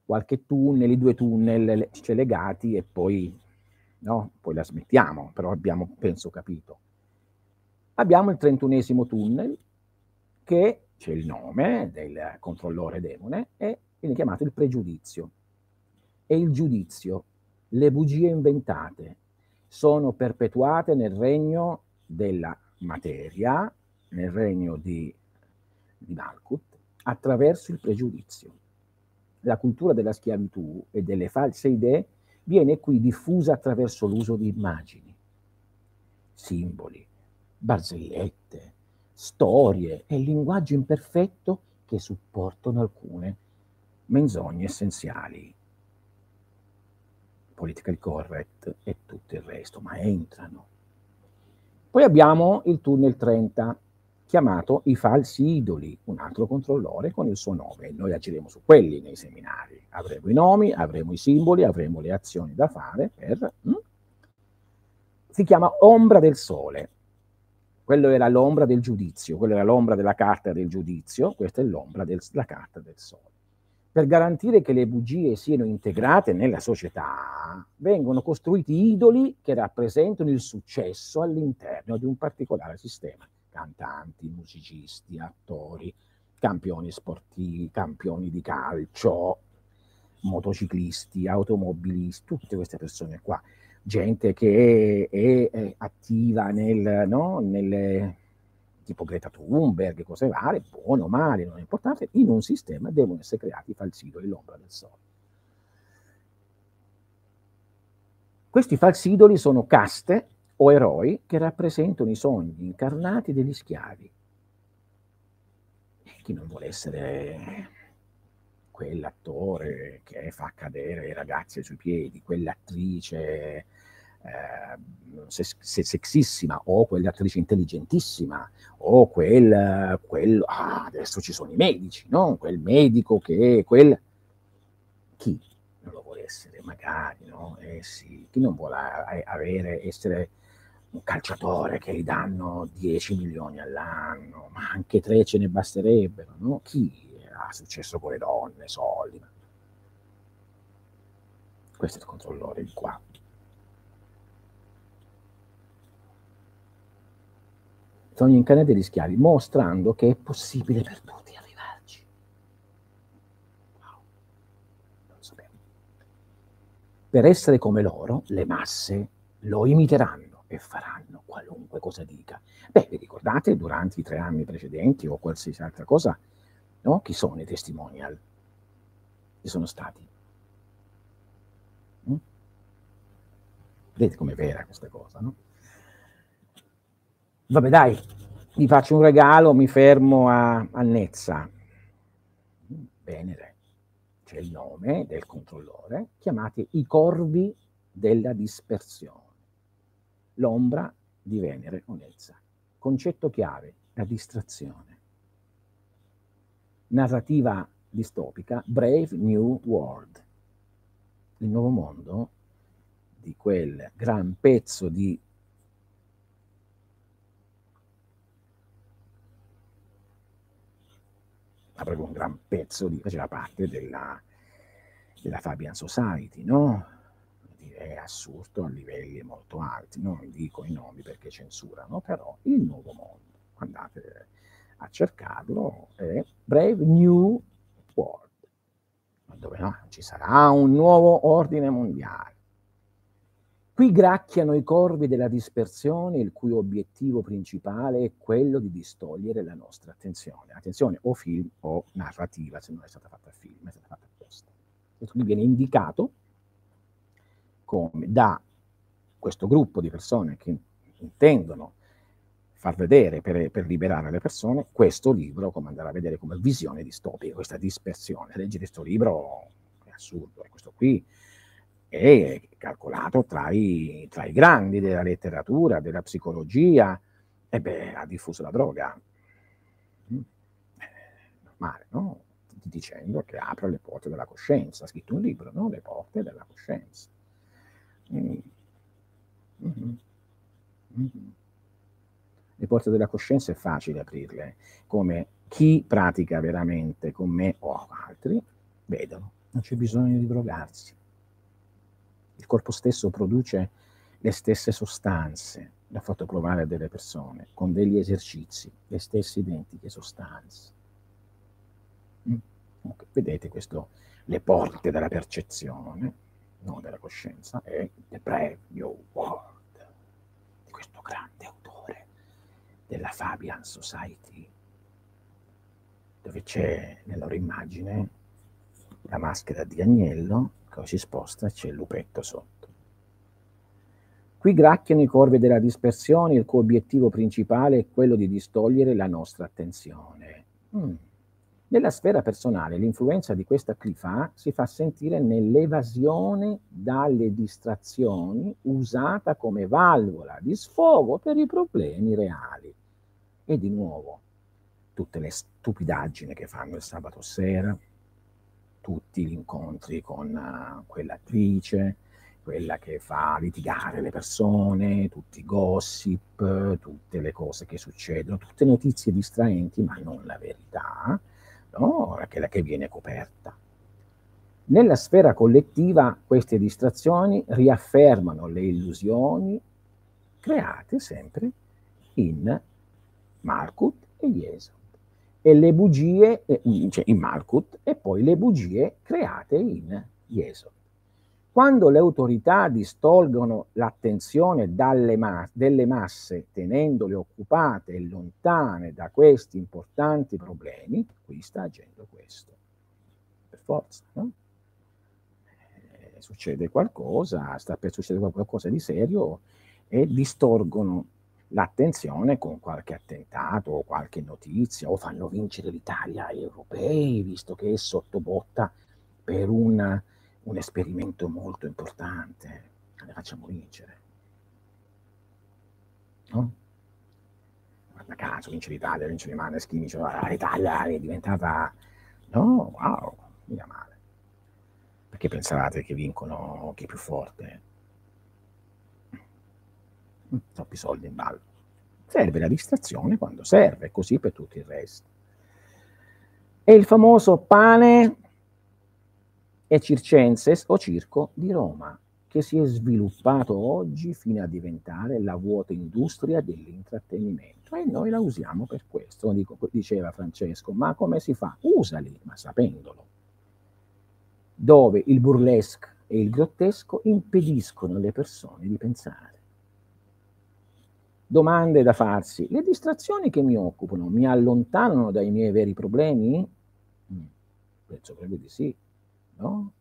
qualche tunnel, i due tunnel legati e poi, no, poi la smettiamo, però abbiamo, penso, capito. Abbiamo il trentunesimo tunnel che c'è il nome del controllore demone e viene chiamato il pregiudizio. E il giudizio, le bugie inventate, sono perpetuate nel regno della materia, nel regno di, di Malkut, attraverso il pregiudizio. La cultura della schiavitù e delle false idee viene qui diffusa attraverso l'uso di immagini, simboli, barzellette, storie e linguaggio imperfetto che supportano alcune menzogne essenziali. Political correct e tutto il resto, ma entrano. Poi abbiamo il tunnel 30, chiamato i falsi idoli, un altro controllore con il suo nome. Noi agiremo su quelli nei seminari. Avremo i nomi, avremo i simboli, avremo le azioni da fare per... Hm? Si chiama ombra del sole. Quello era l'ombra del giudizio, quella era l'ombra della carta del giudizio, questa è l'ombra della carta del sole. Per garantire che le bugie siano integrate nella società, vengono costruiti idoli che rappresentano il successo all'interno di un particolare sistema. Cantanti, musicisti, attori, campioni sportivi, campioni di calcio, motociclisti, automobilisti, tutte queste persone qua gente che è, è attiva nel, no, nelle, tipo Greta Thunberg, cose varie, buone o male, non è importante, in un sistema devono essere creati i falsidoli, l'ombra del sole. Questi falsidoli sono caste o eroi che rappresentano i sogni incarnati degli schiavi. E chi non vuole essere quell'attore che fa cadere i ragazzi sui piedi, quell'attrice eh, sexissima o quell'attrice intelligentissima o quel, quel ah, adesso ci sono i medici, no? quel medico che quel chi? non lo vuole essere, magari, no? Eh sì, chi non vuole avere, essere un calciatore che gli danno 10 milioni all'anno, ma anche 3 ce ne basterebbero, no? Chi ha successo con le donne, soldi? Questo è il controllore di qua. Sogno in canne degli schiavi, mostrando che è possibile per tutti arrivarci. Wow. Non sapevo. Per essere come loro, le masse lo imiteranno e faranno qualunque cosa dica. Beh, vi ricordate durante i tre anni precedenti o qualsiasi altra cosa, no? Chi sono i testimonial? Chi sono stati? Mm? Vedete com'è vera questa cosa, no? Vabbè dai, vi faccio un regalo, mi fermo a, a Nezza. Venere, c'è il nome del controllore, chiamate i corvi della dispersione. L'ombra di Venere o Nezza. Concetto chiave, la distrazione. Narrativa distopica, Brave New World. Il nuovo mondo di quel gran pezzo di proprio un gran pezzo di, faceva parte della, della Fabian Society, no? È assurdo a livelli molto alti, non dico i nomi perché censurano, però il nuovo mondo, andate a cercarlo, è Brave New World, dove no, ci sarà un nuovo ordine mondiale. Qui gracchiano i corvi della dispersione, il cui obiettivo principale è quello di distogliere la nostra attenzione. Attenzione, o film o narrativa, se non è stata fatta film, è stata fatta apposta. Qui viene indicato come da questo gruppo di persone che intendono far vedere per, per, liberare le persone questo libro, come andare a vedere come visione distopica, questa dispersione. Leggere questo libro è assurdo, e questo qui è calcolato tra i, tra i grandi della letteratura, della psicologia, e beh, ha diffuso la droga. Mm. Normale, no? Dicendo che apre le porte della coscienza. Ha scritto un libro, no? Le porte della coscienza. Mm. Mm-hmm. Mm-hmm. Le porte della coscienza è facile aprirle, come chi pratica veramente con me o altri vedono, non c'è bisogno di drogarsi il corpo stesso produce le stesse sostanze, l'ha fatto provare a delle persone, con degli esercizi, le stesse identiche sostanze. Mm? Okay. Vedete questo, le porte della percezione, non della coscienza, è The Brave New World, di questo grande autore della Fabian Society, dove c'è nella loro immagine la maschera di agnello Ecco, si sposta e c'è il lupetto sotto. Qui gracchiano i corvi della dispersione, il cui obiettivo principale è quello di distogliere la nostra attenzione. Mm. Nella sfera personale l'influenza di questa clifa si fa sentire nell'evasione dalle distrazioni usata come valvola di sfogo per i problemi reali. E di nuovo, tutte le stupidaggini che fanno il sabato sera, tutti gli incontri con uh, quell'attrice, quella che fa litigare le persone, tutti i gossip, tutte le cose che succedono, tutte notizie distraenti, ma non la verità, no? quella che viene coperta. Nella sfera collettiva queste distrazioni riaffermano le illusioni create sempre in Markut e Jesu e le bugie, cioè in Malkut, e poi le bugie create in Yesod. Quando le autorità distolgono l'attenzione ma- delle masse, tenendole occupate e lontane da questi importanti problemi, qui sta agendo questo. Per forza, no? eh, succede qualcosa, sta per succedere qualcosa di serio e distorgono l'attenzione con qualche attentato o qualche notizia o fanno vincere l'Italia agli europei, visto che è sotto botta per un, un esperimento molto importante. Le facciamo vincere. No? Guarda caso, vince l'Italia, vince le Maneskin, vince l'Italia è diventata... No, wow, mica male. Perché pensavate che vincono chi è più forte? Troppi soldi in ballo. Serve la distrazione quando serve, così per tutto il resto. E il famoso pane e circenses o circo di Roma, che si è sviluppato oggi fino a diventare la vuota industria dell'intrattenimento e noi la usiamo per questo. Dico, diceva Francesco, ma come si fa? Usali, ma sapendolo. Dove il burlesque e il grottesco impediscono alle persone di pensare. Domande da farsi. Le distrazioni che mi occupano mi allontanano dai miei veri problemi? Mm, penso proprio di sì, no?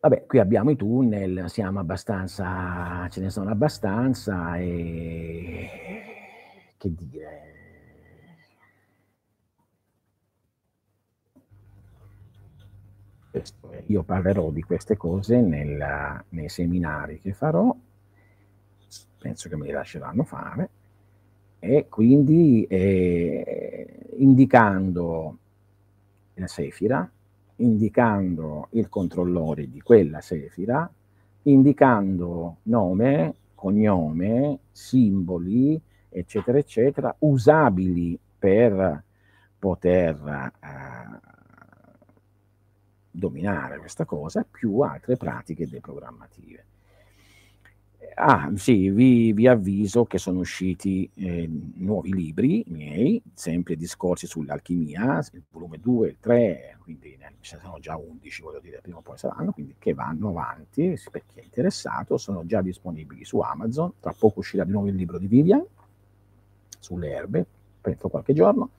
Vabbè, qui abbiamo i tunnel, siamo abbastanza, ce ne sono abbastanza e che dire. Io parlerò di queste cose nella, nei seminari che farò, penso che me li lasceranno fare, e quindi eh, indicando Sefira, indicando il controllore di quella Sefira, indicando nome, cognome, simboli, eccetera, eccetera, usabili per poter eh, dominare questa cosa, più altre pratiche deprogrammative. Ah, sì, vi, vi, avviso che sono usciti eh, nuovi libri miei, sempre discorsi sull'alchimia, il volume 2 il 3, quindi ne sono già 11, voglio dire, prima o poi saranno, quindi che vanno avanti, per chi è interessato, sono già disponibili su Amazon, tra poco uscirà di nuovo il libro di Vivian, sulle erbe, penso qualche giorno,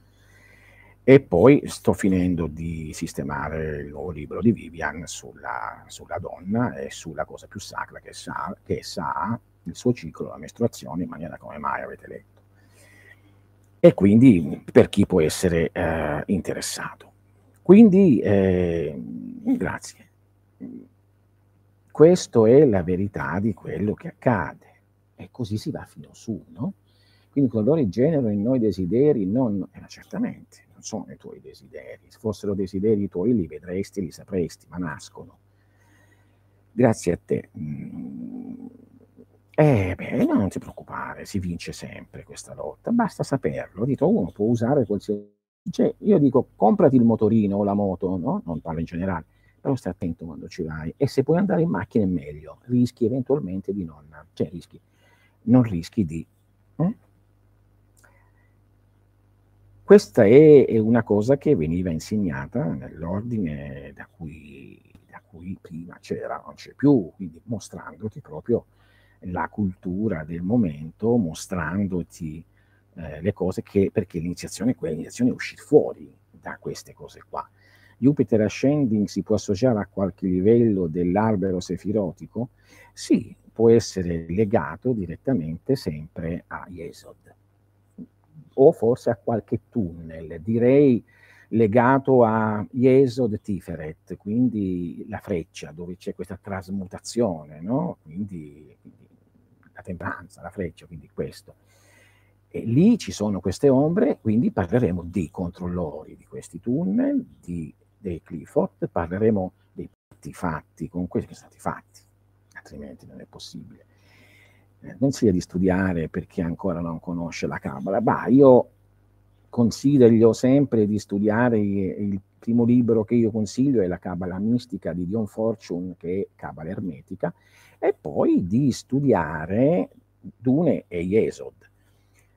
e poi sto finendo di sistemare il nuovo libro di Vivian sulla, sulla donna e sulla cosa più sacra che sa, che sa il suo ciclo, la mestruazione, in maniera come mai avete letto. E quindi per chi può essere eh, interessato. Quindi, eh, grazie. Questa è la verità di quello che accade. E così si va fino su, no? Quindi coloro generano in noi desideri, non... Eh, certamente, non sono i tuoi desideri. Se fossero desideri tuoi li vedresti, li sapresti, ma nascono. Grazie a te. Mm. Eh, beh, no, non ti preoccupare, si vince sempre questa lotta, basta saperlo. Dito, uno può usare qualsiasi... Cioè, io dico, comprati il motorino o la moto, no? Non parlo in generale, però stai attento quando ci vai. E se puoi andare in macchina è meglio, rischi eventualmente di non... Cioè, rischi, non rischi di... Eh? Questa è, una cosa che veniva insegnata nell'ordine da cui, da cui prima c'era, non c'è più, quindi mostrandoti proprio la cultura del momento, mostrandoti eh, le cose che, perché l'iniziazione è quella, l'iniziazione è uscire fuori da queste cose qua. Jupiter Ascending si può associare a qualche livello dell'albero sefirotico? Sì, può essere legato direttamente sempre a Yesod o forse a qualche tunnel, direi legato a Yesod Tiferet, quindi la freccia, dove c'è questa trasmutazione, no? quindi, quindi, la tempranza, la freccia, quindi questo. E lì ci sono queste ombre, quindi parleremo di controllori di questi tunnel, di, dei Clifford, parleremo dei fatti fatti con questi che sono stati fatti, altrimenti non è possibile consiglia di studiare perché ancora non conosce la Kabbalah. Bah, io consiglio sempre di studiare il primo libro che io consiglio è la Kabbalah mistica di Dion Fortune, che è Kabbalah ermetica, e poi di studiare Dune e Yesod.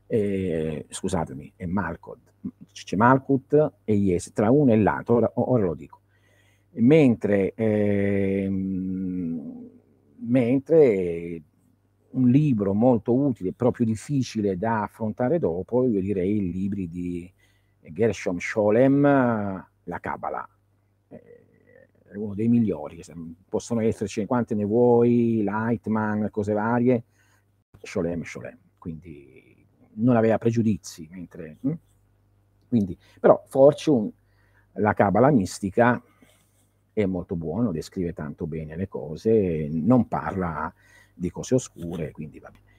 Eh, scusatemi, è Malkod. C'è Malkut e Yesod, tra uno e l'altro, ora, ora lo dico. Mentre, eh, mentre un libro molto utile, proprio difficile da affrontare dopo, io direi i libri di Gershom Scholem, La Kabbalah. È uno dei migliori, possono esserci quante ne vuoi, Lightman, cose varie, Scholem, Scholem, quindi non aveva pregiudizi, mentre... Hm? Quindi, però Fortune, la Kabbalah mistica, è molto buono, descrive tanto bene le cose, non parla di cose oscure, quindi va bene.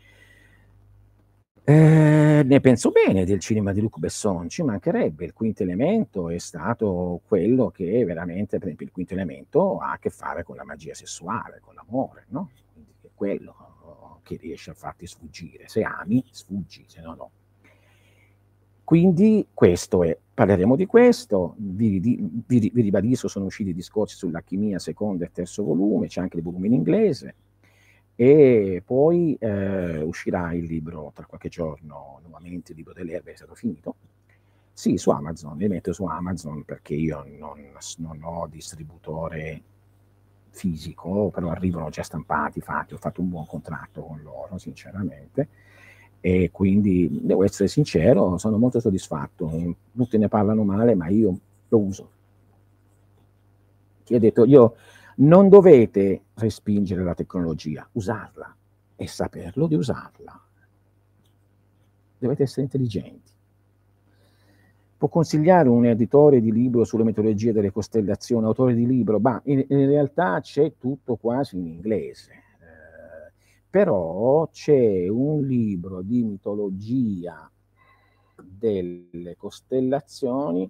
Eh, ne penso bene del cinema di Luc Besson, ci mancherebbe. Il quinto elemento è stato quello che veramente, per esempio, il quinto elemento ha a che fare con la magia sessuale, con l'amore, no? Quindi è quello che riesce a farti sfuggire. Se ami, sfuggi, se no no. Quindi questo è, parleremo di questo, vi, vi, vi ribadisco, sono usciti discorsi sull'alchimia secondo e terzo volume, c'è anche il volume in inglese, e poi eh, uscirà il libro tra qualche giorno, nuovamente il libro delle erbe è stato finito. Sì, su Amazon, li metto su Amazon perché io non, non ho distributore fisico, però arrivano già stampati, fatti, ho fatto un buon contratto con loro, sinceramente, e quindi devo essere sincero, sono molto soddisfatto. Tutti ne parlano male, ma io lo uso. Ti ho detto, io non dovete respingere la tecnologia, usarla e saperlo di usarla. Dovete essere intelligenti. Può consigliare un editore di libro sulle metodologie delle costellazioni, autore di libro? Ma in, in realtà c'è tutto quasi in inglese. Eh, però c'è un libro di mitologia delle costellazioni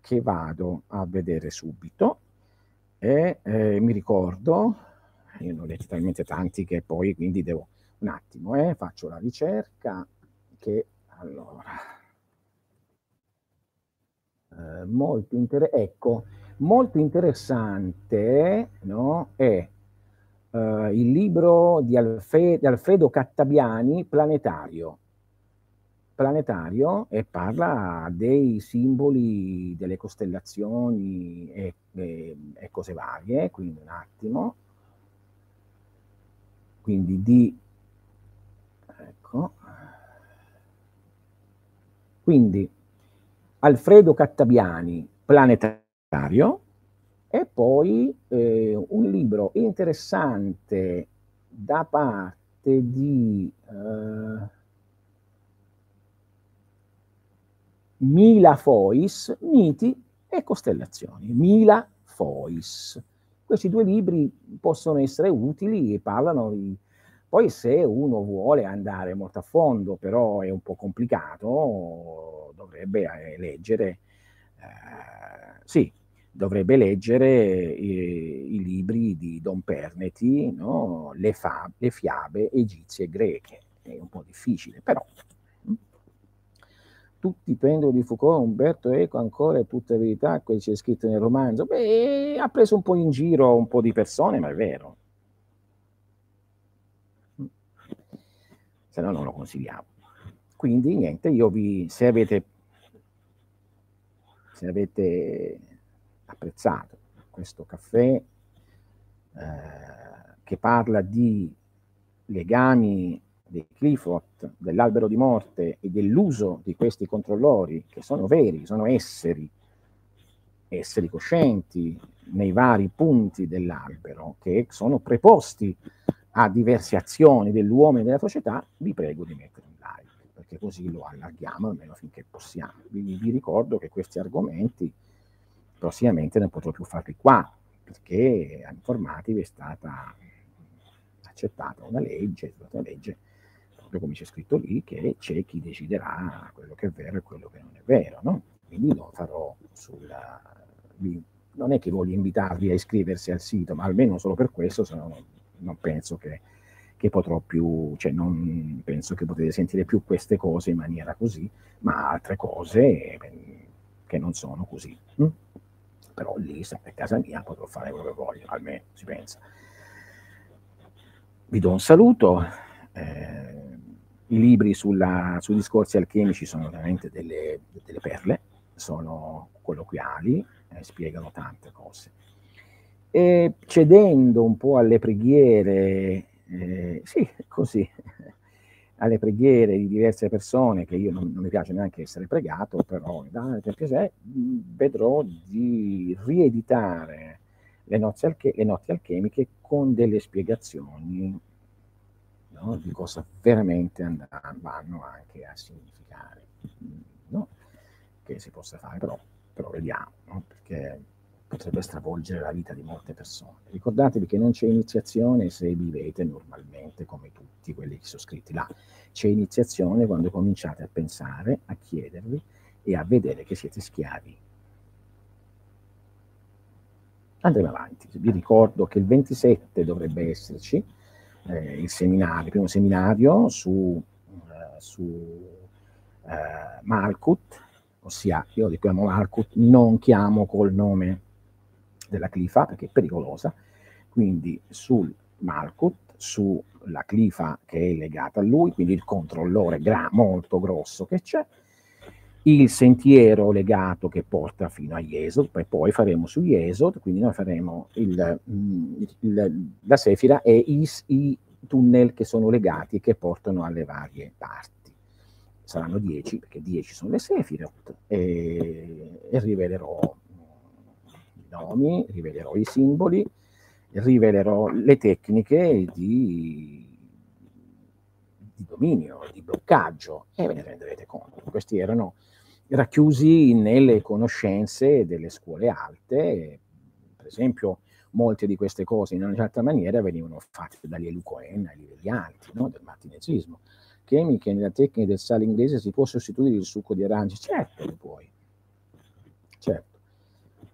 che vado a vedere subito e eh, mi ricordo, io ne ho letti talmente tanti che poi quindi devo un attimo, eh, faccio la ricerca che allora. Eh, molto inter- ecco, molto interessante no, è eh, il libro di, di Alfredo Cattabiani, Planetario planetario e parla dei simboli delle costellazioni e, e, e cose varie, quindi un attimo, quindi di, ecco, quindi Alfredo Cattabiani, planetario, e poi eh, un libro interessante da parte di... Eh, Mila Fois, Miti e Costellazioni. Mila Fois. Questi due libri possono essere utili e parlano di... Poi se uno vuole andare molto a fondo, però è un po' complicato, dovrebbe eh, leggere, eh, sì, dovrebbe leggere i, i, libri di Don Perneti, no? le, fa, le fiabe egizie e greche. È un po' difficile, però tutti prendono di Foucault, Umberto Eco ancora è tutta verità, quello c'è scritto nel romanzo. Beh, ha preso un po' in giro un po' di persone, ma è vero. Se no non lo consigliamo. Quindi niente, io vi, se avete, se avete apprezzato questo caffè eh, che parla di legami di Clifford, dell'albero di morte e dell'uso di questi controllori, che sono veri, sono esseri, esseri coscienti nei vari punti dell'albero, che sono preposti a diverse azioni dell'uomo e della società, vi prego di mettere un like, perché così lo allarghiamo almeno finché possiamo. Vi, vi ricordo che questi argomenti prossimamente non potrò più farli qua, perché a Informativi è stata accettata una legge, una legge proprio come c'è scritto lì, che c'è chi deciderà quello che è vero e quello che non è vero, no? Quindi lo farò sulla... Non è che voglio invitarvi a iscriversi al sito, ma almeno solo per questo, se no non penso che, che potrò più, cioè non penso che potete sentire più queste cose in maniera così, ma altre cose che non sono così. Hm? Però lì, sempre a casa mia, potrò fare quello che voglio, almeno si pensa. Vi do un saluto. Eh, i libri sulla, sui discorsi alchemici sono veramente delle, delle perle, sono colloquiali, eh, spiegano tante cose. E cedendo un po' alle preghiere, eh, sì, così, alle preghiere di diverse persone, che io non, non mi piace neanche essere pregato, però perché se vedrò di rieditare le, alche, le notti alchemiche con delle spiegazioni no? di cosa veramente and- vanno anche a significare, no? che si possa fare, però, però vediamo, no? perché potrebbe stravolgere la vita di molte persone. Ricordatevi che non c'è iniziazione se vivete normalmente come tutti quelli che sono scritti là. C'è iniziazione quando cominciate a pensare, a chiedervi e a vedere che siete schiavi. Andremo avanti. Vi ricordo che il 27 dovrebbe esserci eh, il seminario, il primo seminario su, eh, su eh, Malkut, ossia io di chiamo Malkut, non chiamo col nome della clifa perché è pericolosa, quindi sul Malkut, sulla clifa che è legata a lui, quindi il controllore gra- molto grosso che c'è, il sentiero legato che porta fino a Yesod, poi, poi faremo su Yesod, quindi noi faremo il, mm, il, la Sefira e i, i tunnel che sono legati che portano alle varie parti. Saranno dieci, perché dieci sono le Sefirot, e, e rivelerò nomi, rivelerò i simboli, rivelerò le tecniche di, di dominio, di bloccaggio e ve ne renderete conto. Questi erano racchiusi nelle conoscenze delle scuole alte, per esempio molte di queste cose in una certa maniera venivano fatte dagli Elucoen ai livelli alti no? del martinezismo. Chemi che nella tecnica del sale inglese si può sostituire il succo di arance? Certo lo puoi, certo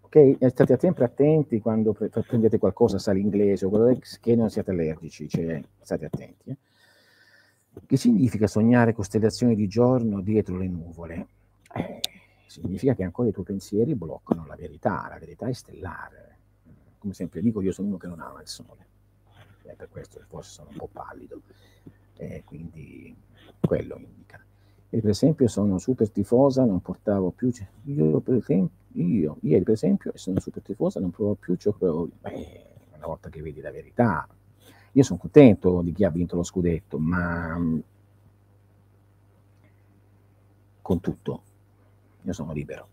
ok? State sempre attenti quando pre- prendete qualcosa sale inglese o che non siate allergici, cioè state attenti. Eh? Che significa sognare costellazioni di giorno dietro le nuvole? Eh, significa che ancora i tuoi pensieri bloccano la verità, la verità è stellare. Come sempre dico, io sono uno che non ama il sole, eh, per questo forse sono un po' pallido, eh, quindi quello indica. E per esempio sono super tifosa, non portavo più... Io per esempio io, ieri per esempio, sono super tifosa, non provo più ciò che beh, una volta che vedi la verità. Io sono contento di chi ha vinto lo scudetto, ma mm, con tutto, io sono libero.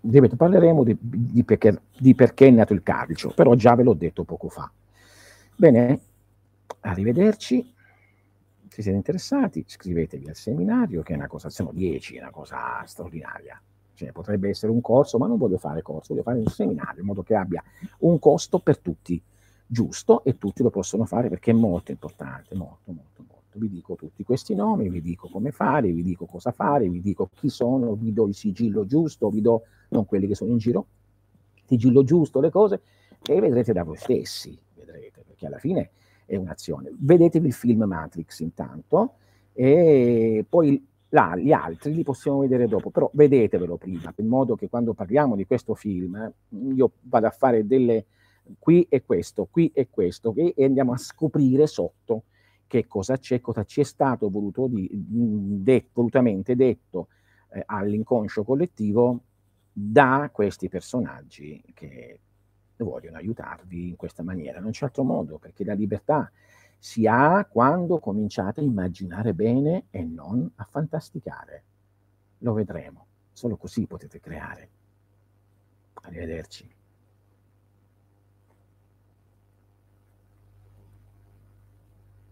Ripeto, parleremo di, di, perché, di perché è nato il calcio, però già ve l'ho detto poco fa. Bene, arrivederci. Se siete interessati, iscrivetevi al seminario, che è una cosa, siamo dieci, è una cosa straordinaria. Cioè, potrebbe essere un corso, ma non voglio fare corso, voglio fare un seminario in modo che abbia un costo per tutti, giusto, e tutti lo possono fare perché è molto importante, molto, molto, molto. Vi dico tutti questi nomi, vi dico come fare, vi dico cosa fare, vi dico chi sono, vi do il sigillo giusto, vi do, non quelli che sono in giro, sigillo giusto, le cose, e vedrete da voi stessi, vedrete, perché alla fine è un'azione. Vedetevi il film Matrix intanto, e poi Là, gli altri li possiamo vedere dopo, però vedetevelo prima, in modo che quando parliamo di questo film io vado a fare delle qui e questo, qui e questo, e andiamo a scoprire sotto che cosa c'è, cosa ci è stato di, de, volutamente detto eh, all'inconscio collettivo da questi personaggi che vogliono aiutarvi in questa maniera. Non c'è altro modo, perché la libertà si ha quando cominciate a immaginare bene e non a fantasticare. Lo vedremo, solo così potete creare. Arrivederci.